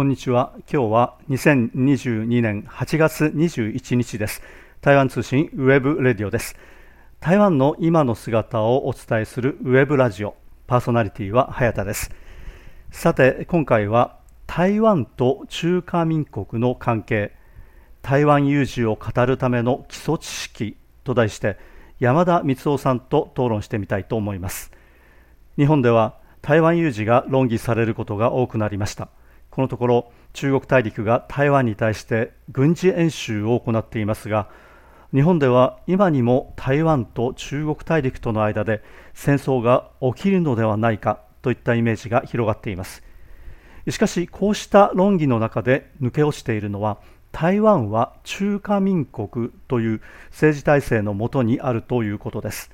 こんにちは。今日は2022年8月21日です。台湾通信 webradio です。台湾の今の姿をお伝えするウェブラジオ。パーソナリティは早田です。さて今回は台湾と中華民国の関係。台湾有事を語るための基礎知識と題して山田光夫さんと討論してみたいと思います。日本では台湾有事が論議されることが多くなりました。このところ中国大陸が台湾に対して軍事演習を行っていますが日本では今にも台湾と中国大陸との間で戦争が起きるのではないかといったイメージが広がっています。しかしこうした論議の中で抜け落ちているのは台湾は中華民国という政治体制のもとにあるということです、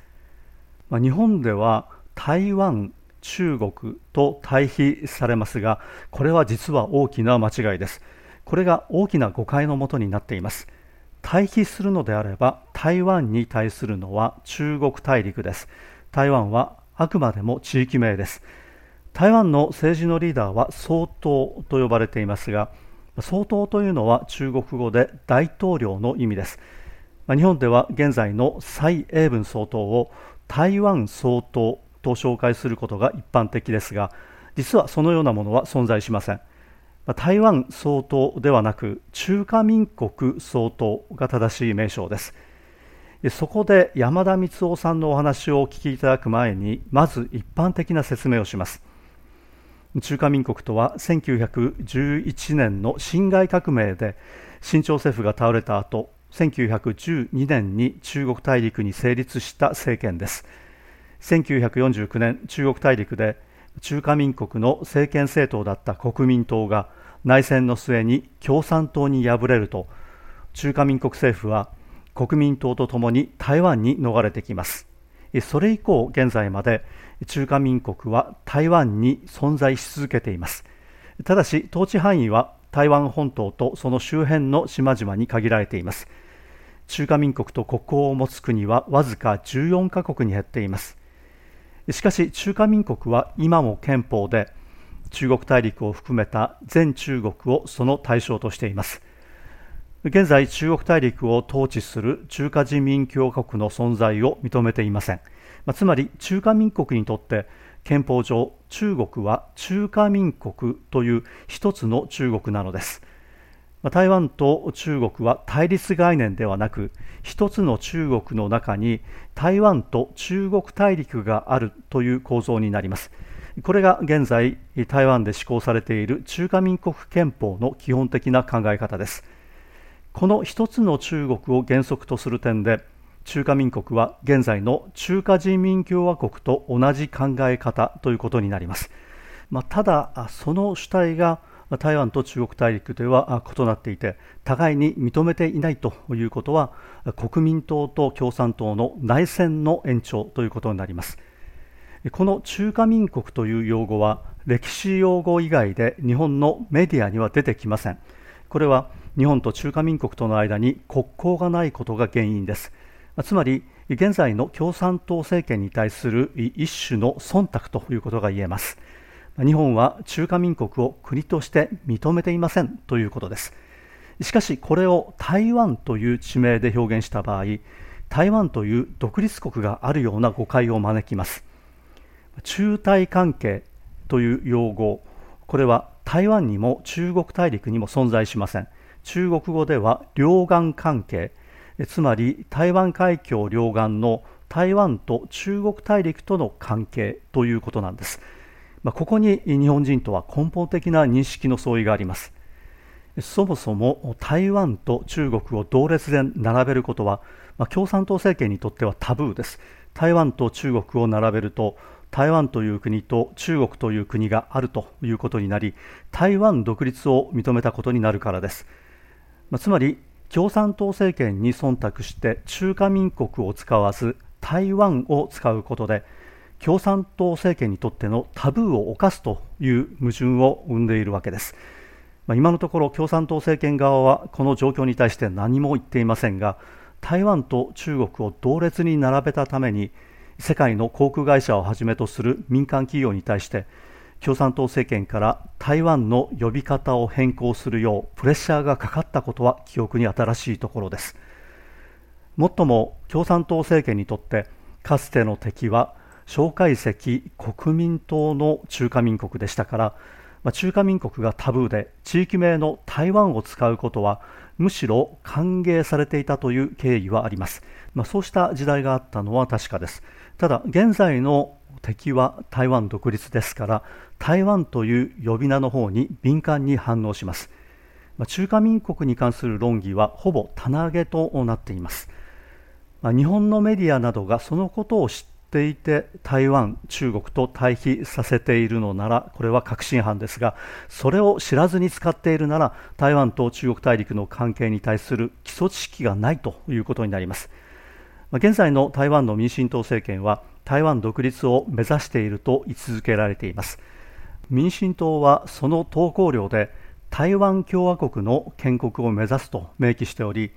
まあ、日本では台湾中国と対比されますがこれは実は大きな間違いです。これが大きな誤解のもとになっています。対比するのであれば台湾に対するのは中国大陸です。台湾はあくまでも地域名です。台湾の政治のリーダーは総統と呼ばれていますが総統というのは中国語で大統領の意味です。日本では現在の蔡英文総統を台湾総統と紹介することが一般的ですが実はそのようなものは存在しません。台湾総統ではなく中華民国総統が正しい名称です。そこで山田光夫さんのお話をお聞きいただく前にまず一般的な説明をします。中華民国とは1911年の辛亥革命で新朝政府が倒れた後1912年に中国大陸に成立した政権です。1949年中国大陸で中華民国の政権政党だった国民党が内戦の末に共産党に敗れると中華民国政府は国民党とともに台湾に逃れてきます。それ以降現在まで中華民国は台湾に存在し続けています。ただし統治範囲は台湾本島とその周辺の島々に限られています。中華民国と国交を持つ国はわずか14カ国に減っています。しかし中華民国は今も憲法で中国大陸を含めた全中国をその対象としています。現在中国大陸を統治する中華人民共和国の存在を認めていません、まあ、つまり中華民国にとって憲法上中国は中華民国という一つの中国なのです。台湾と中国は対立概念ではなく一つの中国の中に台湾と中国大陸があるという構造になります。これが現在台湾で施行されている中華民国憲法の基本的な考え方です。この一つの中国を原則とする点で中華民国は現在の中華人民共和国と同じ考え方ということになります、まあ、ただその主体が台湾と中国大陸では異なっていて互いに認めていないということは国民党と共産党の内戦の延長ということになります。この中華民国という用語は歴史用語以外で日本のメディアには出てきません。これは日本と中華民国との間に国交がないことが原因です。つまり現在の共産党政権に対する一種の忖度ということが言えます。日本は中華民国を国として認めていませんということです。しかしこれを台湾という地名で表現した場合台湾という独立国があるような誤解を招きます。中台関係という用語これは台湾にも中国大陸にも存在しません。中国語では両岸関係つまり台湾海峡両岸の台湾と中国大陸との関係ということなんです。まあ、ここに日本人とは根本的な認識の相違があります。そもそも台湾と中国を同列で並べることは、まあ、共産党政権にとってはタブーです。台湾と中国を並べると台湾という国と中国という国があるということになり台湾独立を認めたことになるからです、まあ、つまり共産党政権に忖度して中華民国を使わず台湾を使うことで共産党政権にとってのタブーを犯すという矛盾を生んでいるわけです。まあ、今のところ共産党政権側はこの状況に対して何も言っていませんが台湾と中国を同列に並べたために世界の航空会社をはじめとする民間企業に対して共産党政権から台湾の呼び方を変更するようプレッシャーがかかったことは記憶に新しいところですもっとも共産党政権にとってかつての敵は介石国民党の中華民国でしたから、まあ、中華民国がタブーで地域名の台湾を使うことはむしろ歓迎されていたという経緯はあります、まあ、そうした時代があったのは確かです。ただ現在の敵は台湾独立ですから台湾という呼び名の方に敏感に反応します、まあ、中華民国に関する論議はほぼ棚上げとなっています、まあ、日本のメディアなどがそのことを知ていて台湾、中国と対比させているのならこれは確信犯ですがそれを知らずに使っているなら台湾と中国大陸の関係に対する基礎知識がないということになります。現在の台湾の民進党政権は台湾独立を目指していると位置づけられています。民進党はその投稿料で台湾共和国の建国を目指すと明記しており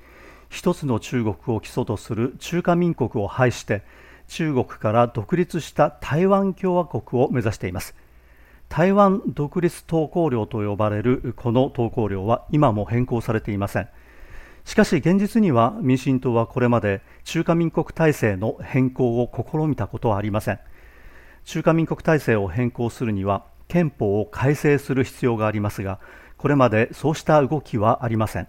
一つの中国を基礎とする中華民国を廃して中国から独立した台湾共和国を目指しています。台湾独立投稿料と呼ばれるこの投稿料は今も変更されていません。しかし現実には民進党はこれまで中華民国体制の変更を試みたことはありません。中華民国体制を変更するには憲法を改正する必要がありますがこれまでそうした動きはありません。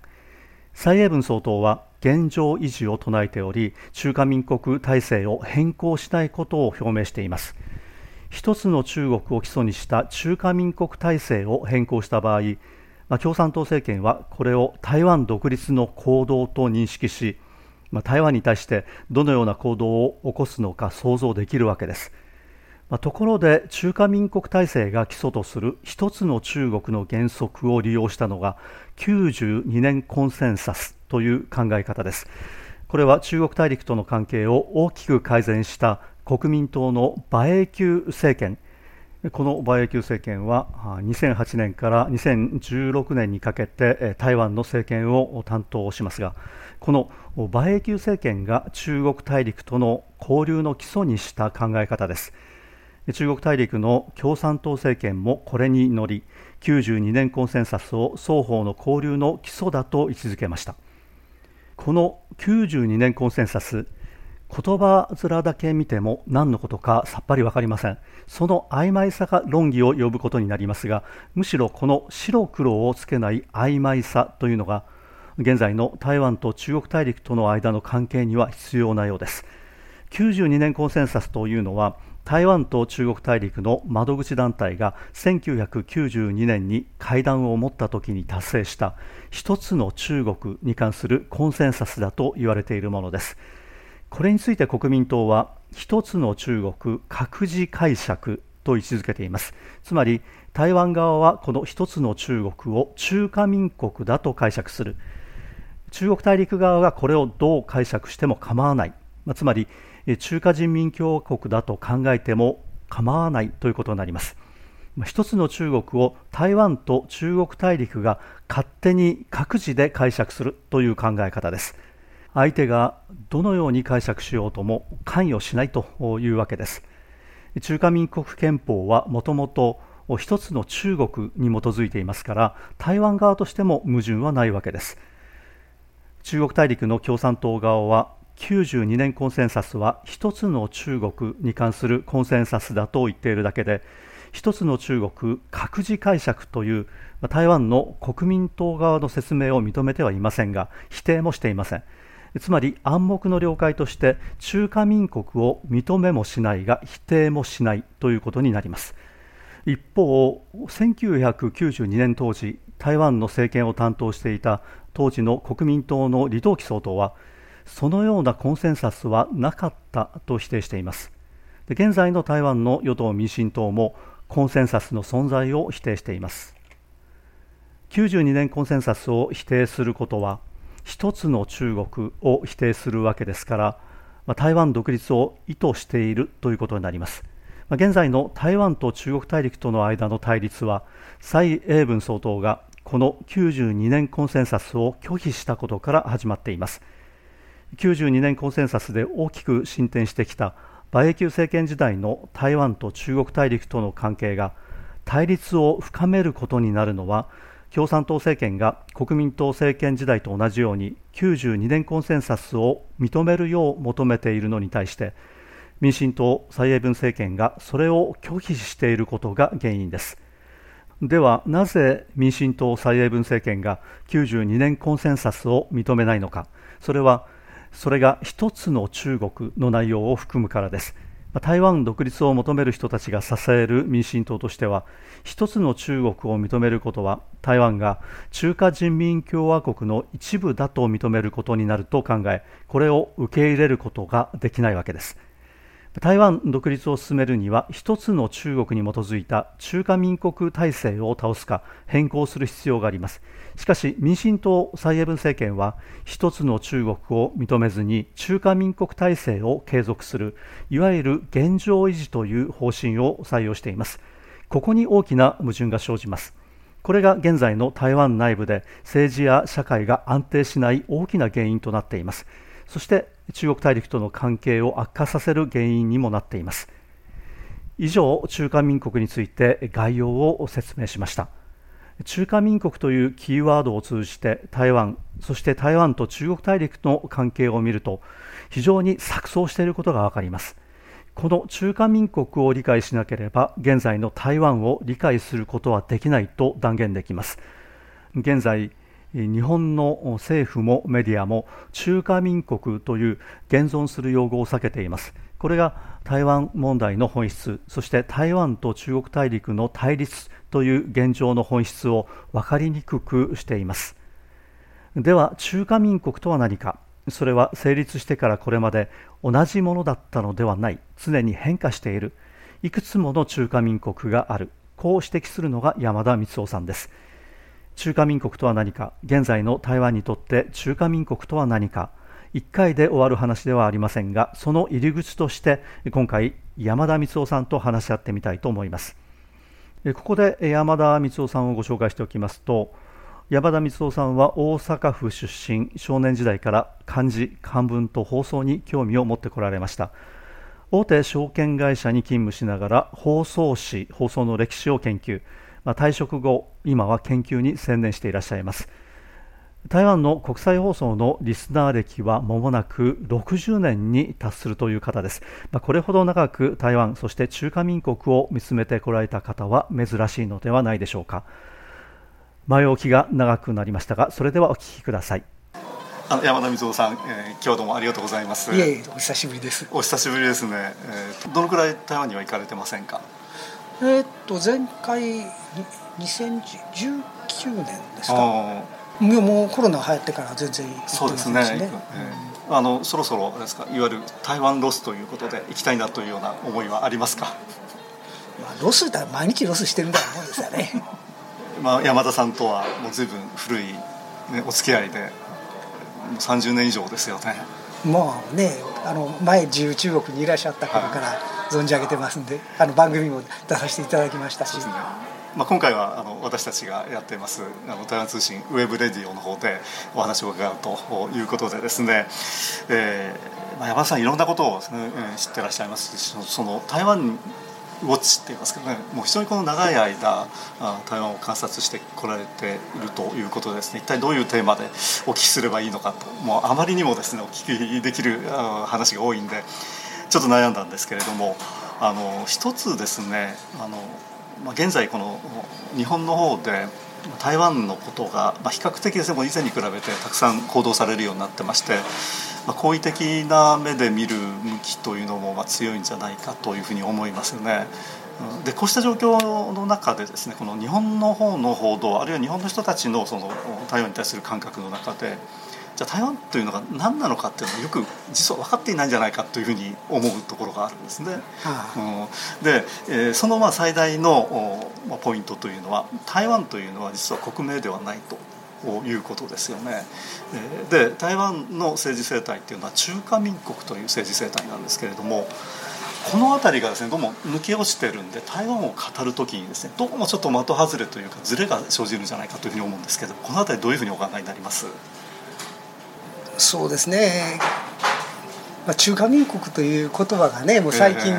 蔡英文総統は現状維持を唱えており中華民国体制を変更しないことを表明しています。一つの中国を基礎にした中華民国体制を変更した場合、共産党政権はこれを台湾独立の行動と認識し、台湾に対してどのような行動を起こすのか想像できるわけです、ところで中華民国体制が基礎とする一つの中国の原則を利用したのが92年コンセンサス。という考え方です。これは中国大陸との関係を大きく改善した国民党の馬英九政権。この馬英九政権は2008年から2016年にかけて台湾の政権を担当しますがこの馬英九政権が中国大陸との交流の基礎にした考え方です。中国大陸の共産党政権もこれに乗り92年コンセンサスを双方の交流の基礎だと位置づけました。この92年コンセンサス言葉面だけ見ても何のことかさっぱり分かりません。その曖昧さが論議を呼ぶことになりますがむしろこの白黒をつけない曖昧さというのが現在の台湾と中国大陸との間の関係には必要なようです。92年コンセンサスというのは台湾と中国大陸の窓口団体が1992年に会談を持った時に達成した一つの中国に関するコンセンサスだと言われているものです。これについて国民党は一つの中国各自解釈と位置づけています。つまり台湾側はこの一つの中国を中華民国だと解釈する。中国大陸側がこれをどう解釈しても構わない、まあ、つまり中華人民共和国だと考えても構わないということになります。一つの中国を台湾と中国大陸が勝手に各自で解釈するという考え方です。相手がどのように解釈しようとも関与しないというわけです。中華民国憲法はもともと一つの中国に基づいていますから台湾側としても矛盾はないわけです。中国大陸の共産党側は92年コンセンサスは一つの中国に関するコンセンサスだと言っているだけで一つの中国各自解釈という台湾の国民党側の説明を認めてはいませんが否定もしていません。つまり暗黙の了解として中華民国を認めもしないが否定もしないということになります。一方1992年当時台湾の政権を担当していた当時の国民党の李登輝総統はそのようなコンセンサスはなかったと否定しています。で現在の台湾の与党・民進党もコンセンサスの存在を否定しています。92年コンセンサスを否定することは一つの中国を否定するわけですから、まあ、台湾独立を意図しているということになります、まあ、現在の台湾と中国大陸との間の対立は蔡英文総統がこの92年コンセンサスを拒否したことから始まっています。92年コンセンサスで大きく進展してきた馬英九政権時代の台湾と中国大陸との関係が対立を深めることになるのは共産党政権が国民党政権時代と同じように92年コンセンサスを認めるよう求めているのに対して民進党蔡英文政権がそれを拒否していることが原因です。ではなぜ民進党蔡英文政権が92年コンセンサスを認めないのか。それはそれが一つの中国の内容を含むからです。台湾独立を求める人たちが支える民進党としては一つの中国を認めることは台湾が中華人民共和国の一部だと認めることになると考えこれを受け入れることができないわけです。台湾独立を進めるには一つの中国に基づいた中華民国体制を倒すか変更する必要があります。しかし民進党蔡英文政権は一つの中国を認めずに中華民国体制を継続するいわゆる現状維持という方針を採用しています。ここに大きな矛盾が生じます。これが現在の台湾内部で政治や社会が安定しない大きな原因となっています。そして中国大陸との関係を悪化させる原因にもなっています。以上中華民国について概要を説明しました。中華民国というキーワードを通じて台湾そして台湾と中国大陸の関係を見ると非常に錯綜していることが分かります。この中華民国を理解しなければ現在の台湾を理解することはできないと断言できます。現在日本の政府もメディアも中華民国という現存する用語を避けています。これが台湾問題の本質そして台湾と中国大陸の対立という現状の本質を分かりにくくしています。では中華民国とは何か。それは成立してからこれまで同じものだったのではない。常に変化している。いくつもの中華民国がある。こう指摘するのが山田光雄さんです。中華民国とは何か。現在の台湾にとって中華民国とは何か。1回で終わる話ではありませんがその入り口として今回山田光雄さんと話し合ってみたいと思います。ここで山田光雄さんをご紹介しておきますと山田光雄さんは大阪府出身少年時代から漢字漢文と放送に興味を持ってこられました。大手証券会社に勤務しながら放送史放送の歴史を研究、まあ、退職後今は研究に専念していらっしゃいます。台湾の国際放送のリスナー歴は間もなく60年に達するという方です、まあ、これほど長く台湾そして中華民国を見つめてこられた方は珍しいのではないでしょうか。前置きが長くなりましたがそれではお聞きください。あの山田光雄さん、えー、今日はどうもありがとうございます。いえいえお久しぶりです。お久しぶりですね、えー、どのくらい台湾には行かれてませんか？えー、っと前回2019年ですか？もうコロナ流行ってから全然行ってますね。そうですね、うん、あのそろそろですか？いわゆる台湾ロスということで行きたいなというような思いはありますか、まあ、ロスだ毎日ロスしてるんだと思うんですよね。まあ山田さんとはもう随分古い、ね、お付き合いで30年以上ですよね。まあねあの前自由中国にいらっしゃった頃から存じ上げてますんで、あの番組も出させていただきましたし、まあ、今回はあの私たちがやっていますあの台湾通信 webradio の方でお話を伺うということでですね、えーまあ、山田さんいろんなことを、ね、知ってらっしゃいますしその台湾ウォッチって言いますけどね。もう非常にこの長い間台湾を観察してこられているということですね。一体どういうテーマでお聞きすればいいのかと。もうあまりにもですねお聞きできる話が多いんで。ちょっと悩んだんですけれどもあの一つですねあの、まあ、現在この日本の方で台湾のことが、まあ、比較的ですねもう以前に比べてたくさん報道されるようになってましてまあ、好意的な目で見る向きというのもまあ強いんじゃないかというふうに思いますよね。でこうした状況の中でですねこの日本の方の報道あるいは日本の人たちのその台湾に対する感覚の中でじゃあ台湾というのが何なのかっていうのはよく実は分かっていないんじゃないかというふうに思うところがあるんですね。はあ、うん、で、えー、そのまあ最大の、まあ、ポイントというのは台湾というのは実は国名ではないと。いうことですよね。で台湾の政治生態っていうのは中華民国という政治生態なんですけれどもこの辺りがですねどうも抜け落ちてるんで台湾を語る時にですねどうもちょっと的外れというかズレが生じるんじゃないかというふうに思うんですけどこの辺りどういうふうにお考えになります？そうですね、まあ、中華民国という言葉がねもう最近、え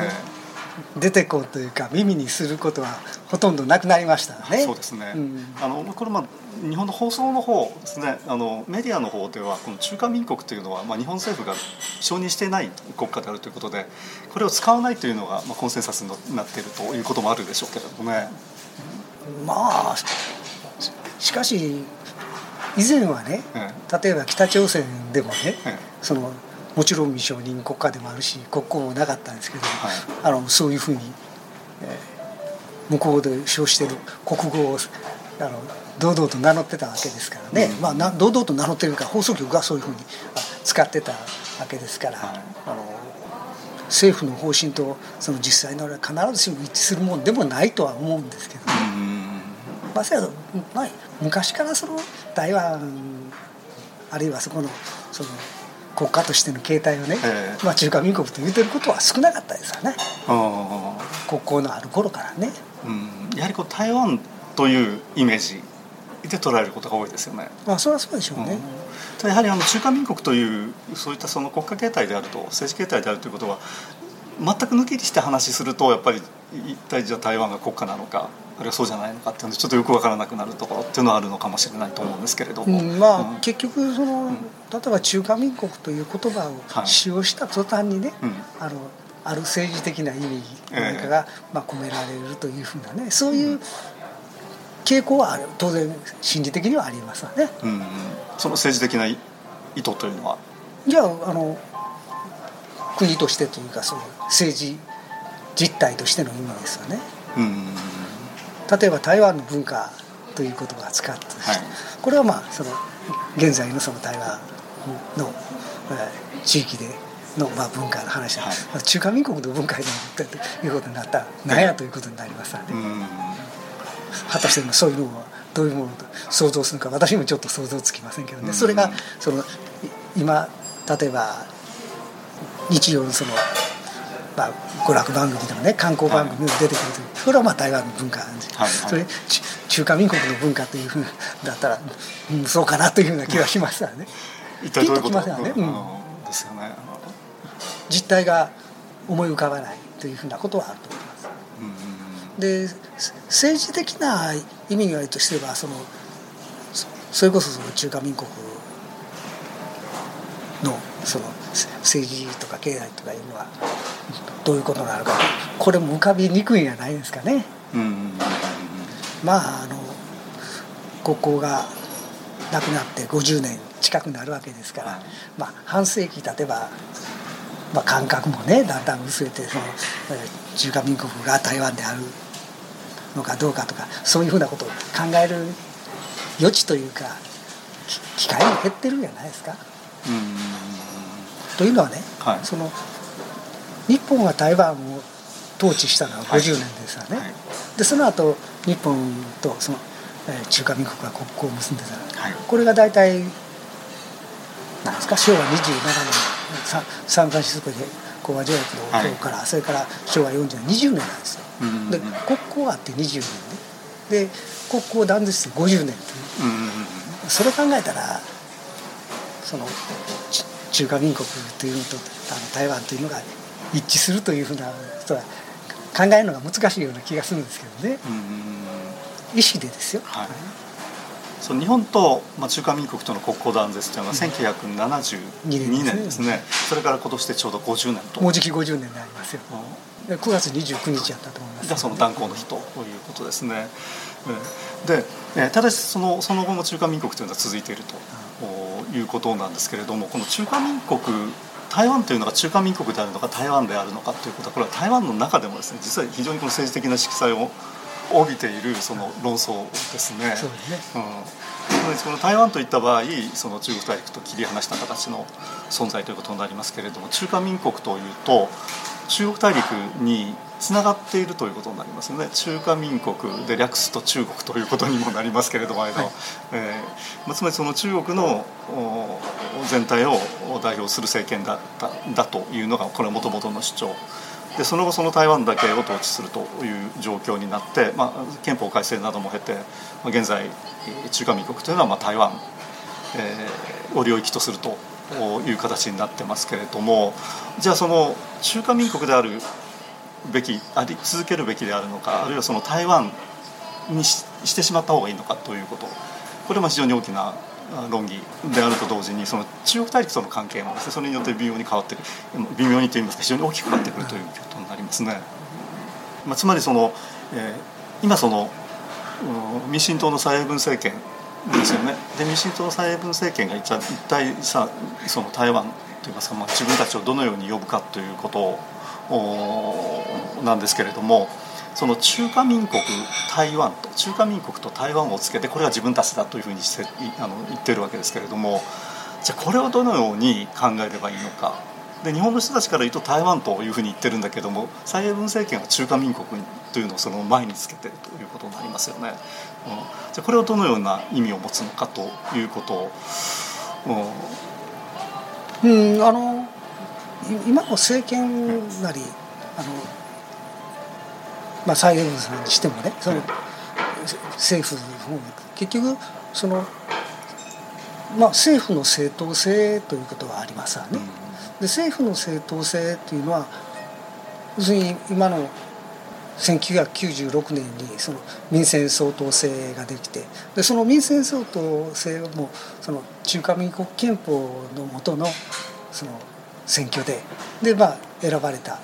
ー、出てこうというか耳にすることはほとんどなくなりましたね。そうですね。うん、あのこれまあ日本の放送の方ですね。あのメディアの方ではこの中華民国というのはまあ日本政府が承認していない国家であるということで、これを使わないというのがまあコンセンサスになっているということもあるでしょうけれどもね。まあしかし以前はね、例えば北朝鮮でもね、そのもちろん未承認国家でもあるし国交もなかったんですけど、はい、あのそういうふうに、えー、向こうで称している国語をあの堂々と名乗ってたわけですからね、うん、まあ、な堂々と名乗ってるか放送局がそういうふうに使ってたわけですから、はい、あの政府の方針とその実際の必ずしも一致するもんでもないとは思うんですけどね。まあ、まあ、昔からその台湾あるいはそこのその国家としての形態をね、えー、まあ、中華民国と言うてることは少なかったですよね。国交のある頃からね、うん、やはりこう台湾というイメージで捉えることが多いですよね。あそれはそうでしょうね、うん、やはりあの中華民国というそういったその国家形態であると政治形態であるということは全く抜きにして話するとやっぱり一体じゃあ台湾が国家なのかあるいはそうじゃないのかっていうのでちょっとよく分からなくなるところっていうのはあるのかもしれないと思うんですけれども、うん、まあ、うん、結局その、例えば中華民国という言葉を使用した途端にね、はい、あのある政治的な意味なんかが、まあ、込められるというふうなねそういう傾向はある。当然心理的にはありますわね、うん、その政治的な意図というのは？じゃああの国としてというかそういう政治実態としての意味ですよね、うん。例えば台湾の文化という言葉を使って、はい、これはまあその現在のその台湾の、えー、地域でのまあ文化の話。だ、はい、中華民国の文化になったということになったら何やということになりますよね。果たしてそういうのをどういうものと想像するか私もちょっと想像つきませんけどね、それがその今例えば日曜のそのまあ、娯楽番組でもね観光番組でも出てくるという、それはまあ台湾の文化なんです、はいはい、それ中華民国の文化というふうだったら、うん、そうかなというような気がしますよね。一体どういうこと？きますよね、うん、ですよね。実態が思い浮かばないというふうなことはあると思います。で政治的な意味合いとしてはそのそれこそその中華民国のその政治とか経済とかいうのはどういうことなのかこれも浮かびにくいんじゃないですかね。まああの国交がなくなって50年近くなるわけですから、まあ、半世紀経てば、まあ、感覚もねだんだん薄れてその中華民国が台湾であるのかどうかとかそういうふうなことを考える余地というか機会も減ってるんじゃないですか。というのはね、はい、その日本が台湾を統治したのは50年ですよね、はい。はい、でその後日本とその、えー、中華民国が国交を結んでた、これが大体なんですか？昭和27年ササンフランシスコで講和条約の方から、それから昭和40年20年なんですよ、で国交があって20年でで国交を断絶して50年という、それ考えたらその中華民国というのとあの台湾というのが一致するというふうなことは考えるのが難しいような気がするんですけどね。意思でですよ。はい。そう日本と、まあ、中華民国との国交断絶というのは1972年ですね、それから今年でちょうど50年と。もうじき50年になりますよ、うん、9月29日やったと思います、がその断交の日ということですね、でただしそのその後も中華民国というのは続いていると、いうことなんですけれどもこの中華民国台湾というのが中華民国であるのか台湾であるのかということはこれは台湾の中でもですね実は非常にこの政治的な色彩を帯びているその論争ですね。そうですね、うん、この台湾といった場合その中国大陸と切り離した形の存在ということになりますけれども中華民国というと中国大陸につながっているということになりますね中華民国で略すと中国ということにもなりますけれども、はい、えー、まあ、つまりその中国の全体を代表する政権だっただというのがこれはもともとの主張。でその後その台湾だけを統治するという状況になって、まあ、憲法改正なども経て、まあ、現在中華民国というのはまあ台湾、えー、を領域とするという形になってますけれどもじゃあその中華民国であるべきあり続けるべきであるのかあるいはその台湾にししてしまった方がいいのかということ。これも非常に大きな論議であると同時にその中国大陸との関係も、それによって微妙に変わってる。微妙にといいますか非常に大きく変わってくるということになりますね。まあ、つまりその、えー、今その民進党の蔡英文政権ですよね。で民進党の蔡英文政権が一体さその台湾といいますか、まあ、自分たちをどのように呼ぶかということをなんですけれどもその中華民国台湾と中華民国と台湾をつけてこれは自分たちだというふうにしてあの言ってるわけですけれどもじゃあこれをどのように考えればいいのか。で日本の人たちから言うと台湾というふうに言ってるんだけども蔡英文政権は中華民国というのをその前につけてるということになりますよね。うん、じゃこれをどのような意味を持つのかということを、うん、うん、あの今の政権なり、あのまあ、蔡英文さんにしてもねその政府結局その、まあ、政府の正当性ということはありますわね。で政府の正当性というのは要するに今の1996年にその民選相当制ができてでその民選相当制もその中華民国憲法の下のその選挙でで、まあ、選ばれた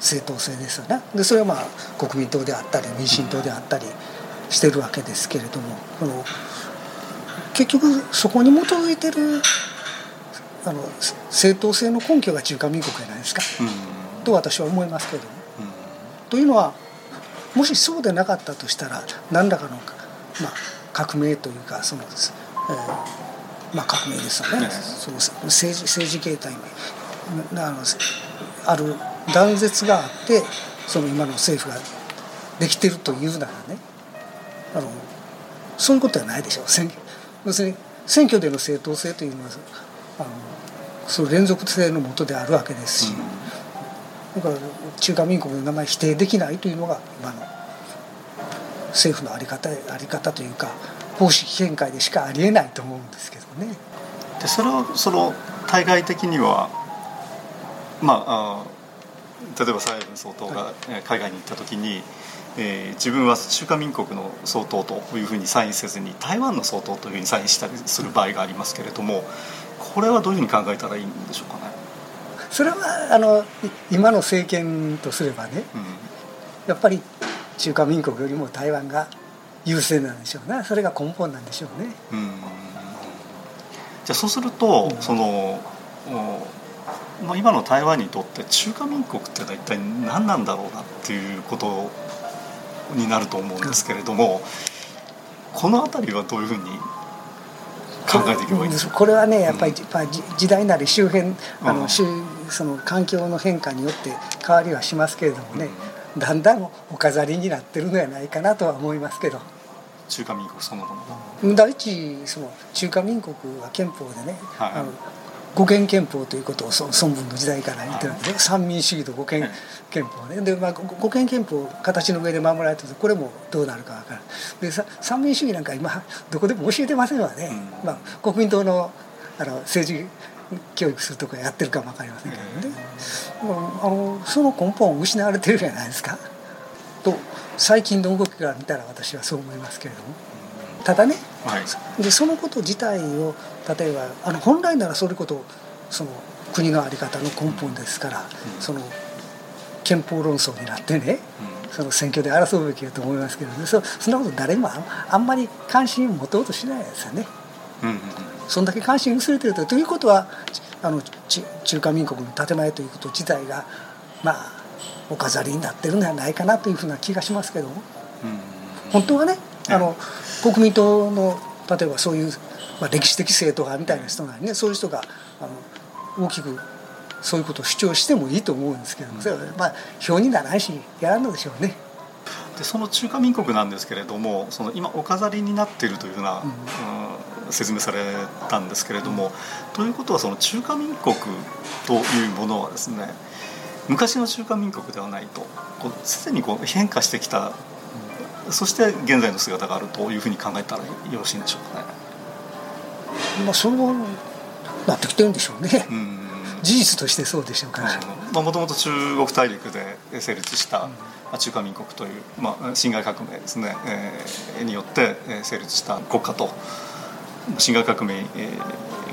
正当性ですよね。でそれはまあ国民党であったり民進党であったりしてるわけですけれどもその結局そこに基づいてるあの正当性の根拠が中華民国じゃないですか、うん、と私は思いますけれど。も。うん、というのはもしそうでなかったとしたら何らかの、まあ、革命というかその、えー、まあ、革命ですよね、ね、その政治政治形態にあのある断絶があってその今の政府ができてるというならね。あのそういうことはないでしょう。要するに選挙での正当性というのはあのその連続性のもとであるわけですし、だから中華民国の名前否定できないというのが今の政府の在り方在り方というか公式見解でしかありえないと思うんですけどね。でそれをその対外的にはまあ例えば蔡英文総統が海外に行った時に、えー、自分は中華民国の総統というふうにサインせずに台湾の総統というふうにサインしたりする場合がありますけれどもこれはどういうふうに考えたらいいんでしょうかね？それはあの今の政権とすればね、うん、やっぱり中華民国よりも台湾が優勢なんでしょうねそれが根本なんでしょうね。うん、じゃあそうすると、うん、そのまあ、今の台湾にとって中華民国ってのは一体何なんだろうなっていうことになると思うんですけれども、この辺りはどういうふうに考えていけばいいんですかこれはねやっぱり、うん、時代なり周辺あの、うん、その環境の変化によって変わりはしますけれどもね、うん、だんだんお飾りになってるのではないかなとは思いますけど。中華民国そのもの。第一その中華民国は憲法でね、はい、あの五権憲法ということを孫文の時代から言ってるんですね三民主義と五権憲法ね。で、まあ、五権憲法形の上で守られてるこれもどうなるか分からないで三民主義なんか今どこでも教えてませんわね、うん、まあ、国民党のあの政治教育するとこやってるかも分かりませんけどね、うん、あのその根本を失われてるじゃないですか。と最近の動きから見たら私はそう思いますけれども。ただね、はい、でそのこと自体を例えばあの本来ならそれことその国の在り方の根本ですから、うん、その憲法論争になってね、うん、その選挙で争うべきだと思いますけどね。そそんなこと誰もあんまり関心を持とうとしないですよね。うんうんうん、そんだけ関心薄れてるとということはあの中華民国の建前ということ自体がまあお飾りになってるんではないかなというふうな気がしますけども、うんうん、本当はねあの国民党の例えばそういうまあ、歴史的正当派みたいな人なりねそういう人があの大きくそういうことを主張してもいいと思うんですけど、うん、それはまあ票にならないしやらんのでしょうね。でその中華民国なんですけれどもその今お飾りになっているというふうな、うん、説明されたんですけれども、うん、ということはその中華民国というものはですね昔の中華民国ではないとすでにこう変化してきた、そして現在の姿があるというふうに考えたらよろしいんでしょうかね。まあそうなってきてるんでしょうね。事実としてそうでしょうから。もともと中国大陸で成立した、うん、中華民国という、まあ、辛亥革命ですね、えー、によって成立した国家と辛亥革命が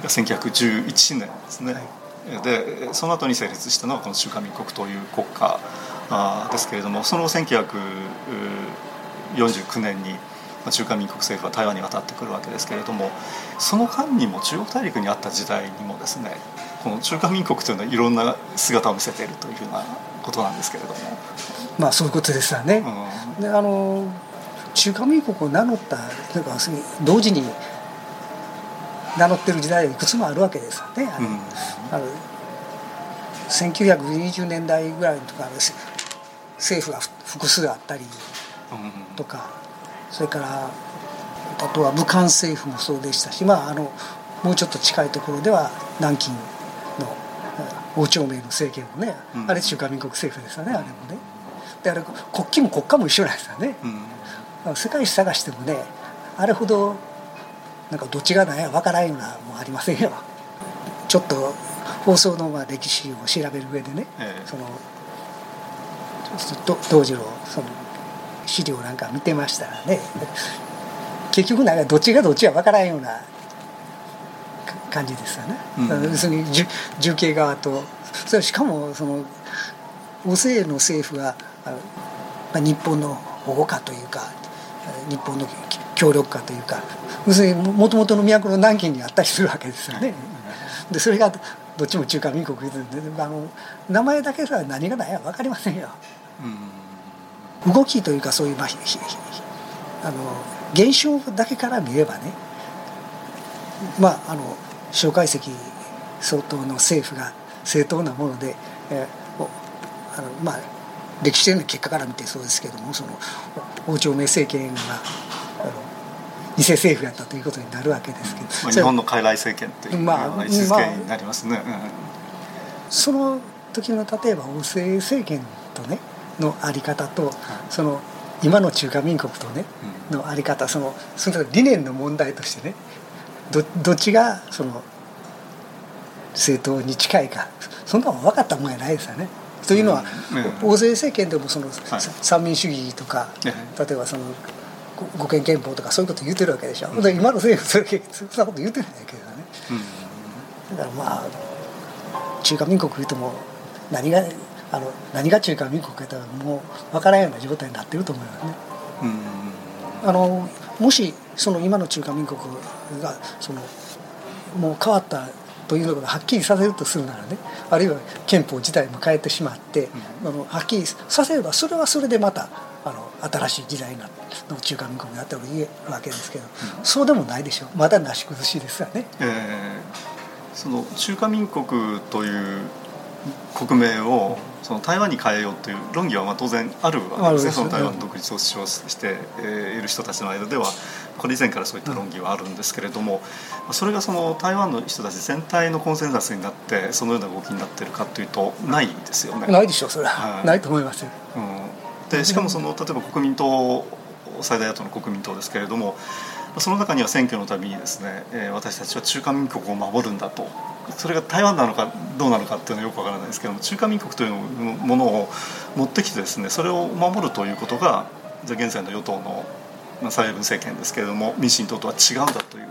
1911年ですね、はい、でその後に成立したのはこの中華民国という国家ですけれどもその1949年に中華民国政府は台湾に渡ってくるわけですけれどもその間にも中国大陸にあった時代にもですねこの中華民国というのはいろんな姿を見せているというふうなことなんですけれども。まあそういうことですよね、うん、であの中華民国を名乗ったというか同時に名乗ってる時代はいくつもあるわけですよね、うん、あの1920年代ぐらいとか政府が複数あったりとか、うん、それからあとは武漢政府もそうでしたし、まあ、あのもうちょっと近いところでは南京王朝明の政権もね、うん、あれ中華民国政府ですよねあれもね。であれ国旗も国家も一緒なんですよね、うん、世界史探してもねあれほどなんかどっちが何や分からんようなもありませんよ。ちょっと放送のまあ歴史を調べる上でね、ええ、その当時のその資料なんか見てましたらね結局なんかどっちがどっちが分からんような感じですよね、うん、要するに重慶側と。それしかもその欧西の政府が、まあ、日本の保護かというか日本の協力かというか要するにもともとの都の南京にあったりするわけですよね。でそれがどっちも中華民国であの名前だけでは何が何や分かりませんよ。うん、動きというかそういう、まあ、あの現象だけから見ればねまああの蒋介石相当の政府が正当なもので、えー、あのまあ歴史的な結果から見てそうですけどもその王朝明政権があの偽政府やったということになるわけですけど、まあ、日本の傀来政権というような位置づけになりますね、まあ、その時の例えば王政政権とねのあり方と、その今の中華民国とね、のあり方そのその理念の問題としてねどどっちがその政党に近いかそんなの分かったもんやないですよね。というのは、大勢政権でもその、三民主義とか、例えばその五権憲法とかそういうこと言ってるわけでしょ、うん、今の政府それそんなこと言ってないけどね、うん、だからまあ中華民国言うても何があの何が中華民国かったらもう分からんような状態になってると思いますね。うん、あのもしその今の中華民国がそのもう変わったというのをはっきりさせるとするならねあるいは憲法自体も変えてしまって、あのはっきりさせればそれはそれでまたあの新しい時代の中華民国になってもいいわけですけど、うん、そうでもないでしょうまだなし崩しですよね。えー、その中華民国という国名をその台湾に変えようという論議はまあ当然あるわけですね。その台湾の独立を主張している人たちの間ではこれ以前からそういった論議はあるんですけれども、それがその台湾の人たち全体のコンセンサスになってそのような動きになっているかというとないですよね。ないでしょうそれは、はい、ないと思いますよ。うん、でしかもその例えば国民党最大野党の国民党ですけれどもその中には選挙のたびにですね、え私たちは中華民国を守るんだとそれが台湾なのかどうなのかっていうのはよくわからないですけども中華民国というものを持ってきてですねそれを守るということがじゃ現在の与党の蔡英文政権ですけれども民進党とは違うんだという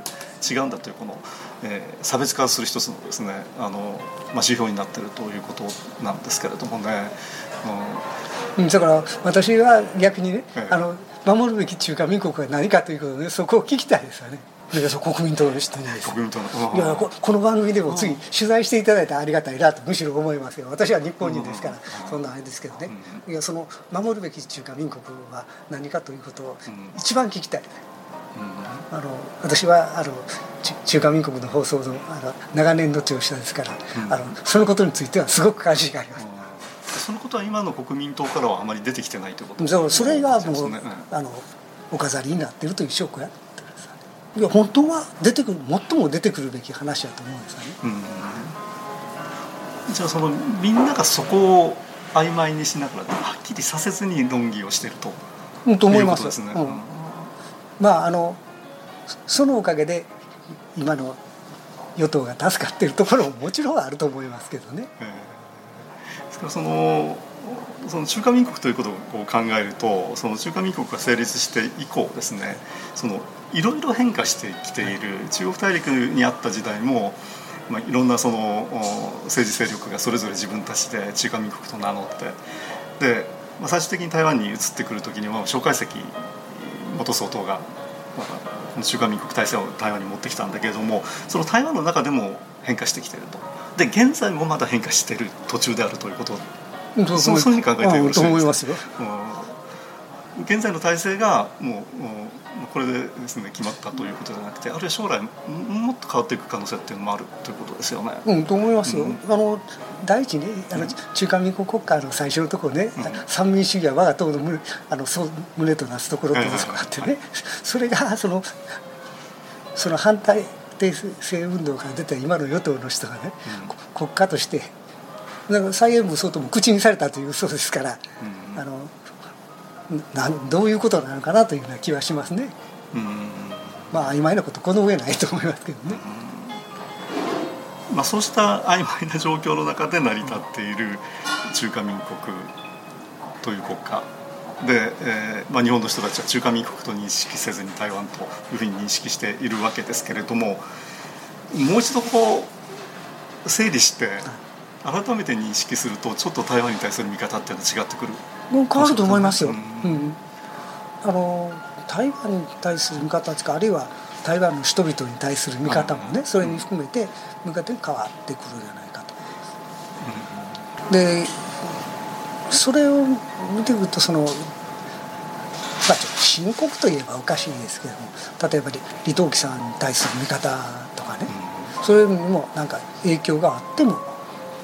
違うんだというこの、えー、差別化する一つのですねあの、まあ、指標になっているということなんですけれどもね。うん、だから私は逆にね、ええ、あの守るべき中華民国は何かということでそこを聞きたいですよね。国民党の人にです。国民党のいやこの番組でも次取材していただいてありがたいなとむしろ思いますよ。私は日本人ですからそんなあれですけどね。いやその守るべき中華民国は何かということを一番聞きたい。あの私はあの中華民国の放送のあの長年の聴取者ですから、あのそのことについてはすごく関心があります。そのことは今の国民党からはあまり出てきてないということそれがもう、ね、あのお飾りになってるという証拠やいや本当は出てくる最も出てくるべき話だと思うんですよね。じゃあそのみんながそこを曖昧にしながらはっきりさせずに論議をしていると。うん、と思います。すねうん、まああのそのおかげで今の与党が助かっているところももちろんあると思いますけどね。ですからそのその中華民国ということを考えるとその中華民国が成立して以降ですねそのいろいろ変化してきている。中国大陸にあった時代も、まあ、いろんなその政治勢力がそれぞれ自分たちで中華民国と名乗って。で、まあ、最終的に台湾に移ってくる時には蒋介石元総統が、まあ、中華民国体制を台湾に持ってきたんだけれどもその台湾の中でも変化してきていると。で現在もまだ変化している途中であるということ。そうそういうふうに考えてよろしいですか、うん、現在の体制がもうこれでですね決まったということじゃなくてあるいは将来もっと変わっていく可能性っていうのもあるということですよね。うんと思いますよ。うん、あの第一ねあの中華民国国家の最初のところね、うん、三民主義は我が党の胸あのそう胸となすところというのがあってね、はい、それがそのその反対定性運動から出た今の与党の人がね、うん、国家として蔡英文総統も口にされたというそうですから、あのなんどういうことなのかなというような気はしますね。まあ曖昧なことこの上ないと思いますけどね。まあ、そうした曖昧な状況の中で成り立っている中華民国という国家で、えーまあ、日本の人たちは中華民国と認識せずに台湾というふうに認識しているわけですけれどももう一度こう整理して改めて認識するとちょっと台湾に対する見方っていうのは違ってくる？もう変わると思いますよ、うん、うん、あの台湾に対する見方かあるいは台湾の人々に対する見方もね、それに含めて見方に変わってくるんじゃないかと。思います。でそれを見てくるとその、まあ、深刻といえばおかしいですけども例えば李登輝さんに対する見方とかね、それにもなんか影響があっても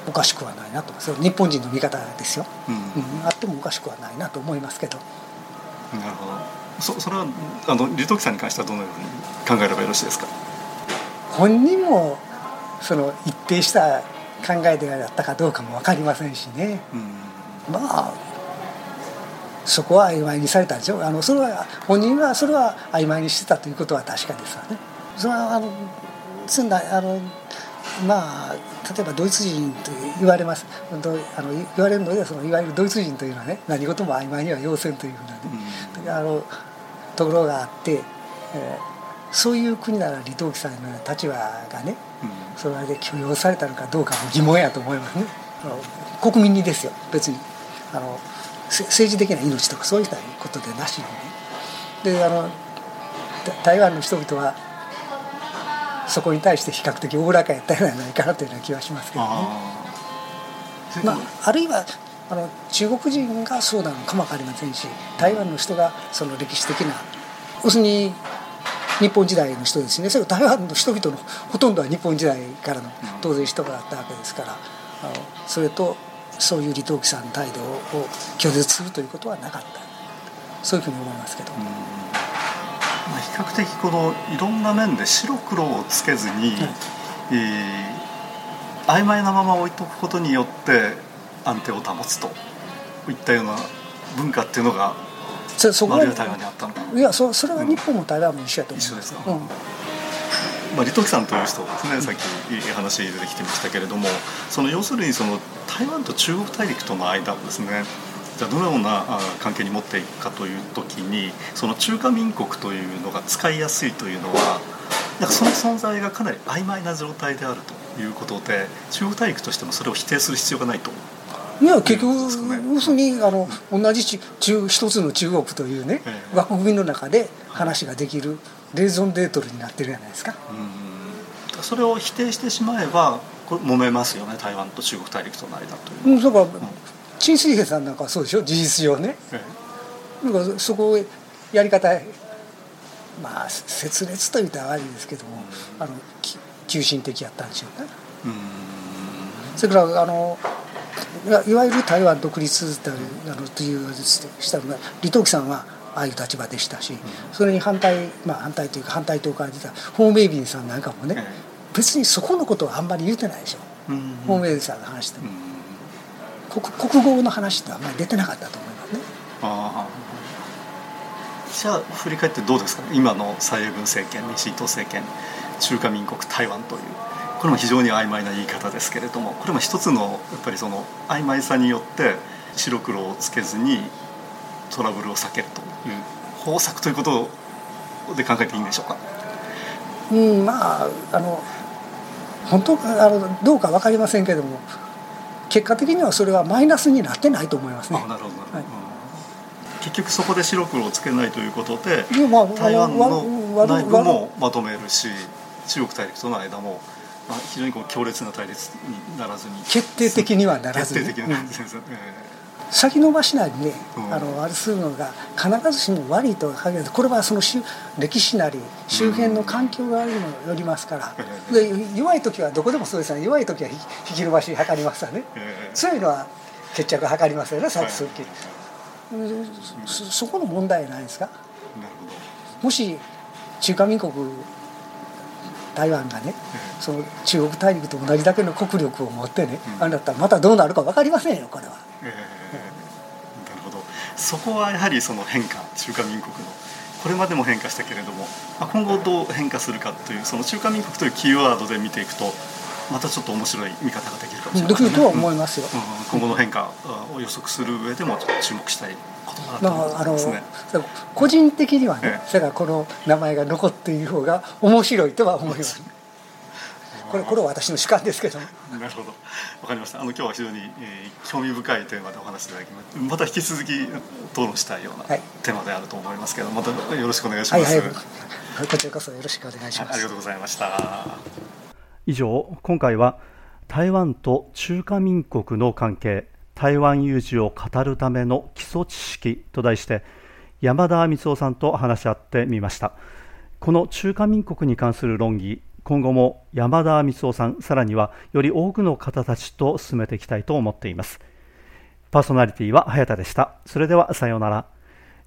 おかしくはないなとそれ日本人の見方ですよ、うん、うん、あってもおかしくはないなと思いますけど。なるほど。そそれはあのさんに関してはどのように考えればよろしいですか？本人もその一定した考えであったかどうかも分かりませんしね、うん、まあそこは曖昧にされたでしょあのそれは本人はそれは曖昧にしてたということは確かですわね。それはあのつんだあのまあ例えばドイツ人と言われます。あの言われるのでそのいわゆるドイツ人というのはね何事も曖昧には要せんというふうなね、うん、あのところがあって、えー、そういう国なら李登輝さんの立場がね、うん、それで許容されたのかどうかも疑問やと思いますね。国民にですよ別に。あの政治的な命とかそういったことでなしにね。であの台湾の人々はそこに対して比較的おおらかやったんじゃないかなというような気はしますけどね。まあ、あるいはあの中国人がそうなのかも分かりませんし台湾の人がその歴史的な要するに日本時代の人ですね。それ台湾の人々のほとんどは日本時代からの当然人があったわけですからあのそれとそういう李登輝さんの態度を拒絶するということはなかった。そういうふうに思いますけど。まあ、比較的このいろんな面で白黒をつけずに、はい、えー、曖昧なまま置いとくことによって安定を保つといったような文化っていうのがそそこは台湾にあったのか。いやそそれは日本も台湾も一緒やと思う、一緒ですか、うん、まあ、李登輝さんという人ですねさっき話出てきてましたけれどもその要するにその台湾と中国大陸との間をですねじゃあどのような関係に持っていくかという時にその中華民国というのが使いやすいというのはなんかその存在がかなり曖昧な状態であるということで中国大陸としてもそれを否定する必要がないといや結局、要するにあの同じ中一つの中国というね、ええ、枠組みの中で話ができるレーゾンデートルになってるじゃないですか。それを否定してしまえばこれ揉めますよね台湾と中国大陸との間という。うん、だか。ら、うん陳水平さんなんかそうでしょ事実上ね、なんかそこをやり方まあ切裂というと悪いですけども、あの急進的やったんでしょうね。それからあのいわゆる台湾独立というしたのが李登輝さんはああいう立場でしたし、それに反対まあ反対というか反対党から出たホーメイビンさんなんかもね、別にそこのことはあんまり言うてないでしょ、ホーメイビンさんの話でも。国国語の話ってあんまり出てなかったと思いますね。あじゃあ振り返ってどうですか、ね、今の蔡英文政権民進党政権中華民国台湾というこれも非常に曖昧な言い方ですけれどもこれも一つのやっぱりその曖昧さによって白黒をつけずにトラブルを避けるという方策ということで考えていいんでしょうか？うんまああの本当あのどうか分かりませんけども結果的にはそれはマイナスになってないと思いますね。なるほど、はい、結局そこで白黒をつけないということで、まあ、台湾の内部もまとめるし中国大陸との間もまあ、非常にこう強烈な対立にならずに。決定的にはならずに、うん、先延ばしないでね、うん、あのあれするのが必ずしも悪いとは限らずこれはその歴史なり周辺の環境があるにもよりますから、うん、で弱い時はどこでもそうですね。弱い時は引き延ばし図りますわね、そういうのは決着図りますよねさっきそっき、そそこの問題ないですか？もし中華民国台湾がね、その中国大陸と同じだけの国力を持ってね、あれだったらまたどうなるか分かりませんよこれは。そこはやはりその変化中華民国のこれまでも変化したけれども、まあ、今後どう変化するかというその中華民国というキーワードで見ていくとまたちょっと面白い見方ができるかもしれない、ね、とは思いますよ、うん、今後の変化を予測する上でも注目したいことだと思いますね。個人的にはね、それからこの名前が残っている方が面白いとは思います。これこれは私の主観ですけどなるほど。わかりました。あの今日は非常に、えー、興味深いテーマでお話しいただきままた引き続き討論したいようなテーマであると思いますけど、またよろしくお願いします、はいはい、こちらこそよろしくお願いします、ありがとうございました。以上今回は台湾と中華民国の関係台湾有事を語るための基礎知識と題して山田光夫さんと話し合ってみました。この中華民国に関する論議今後も山田光夫さんさらにはより多くの方たちと進めていきたいと思っています。パーソナリティは早田でした。それではさようなら。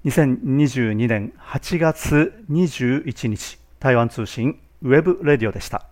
2022年8月21日台湾通信ウェブレディオでした。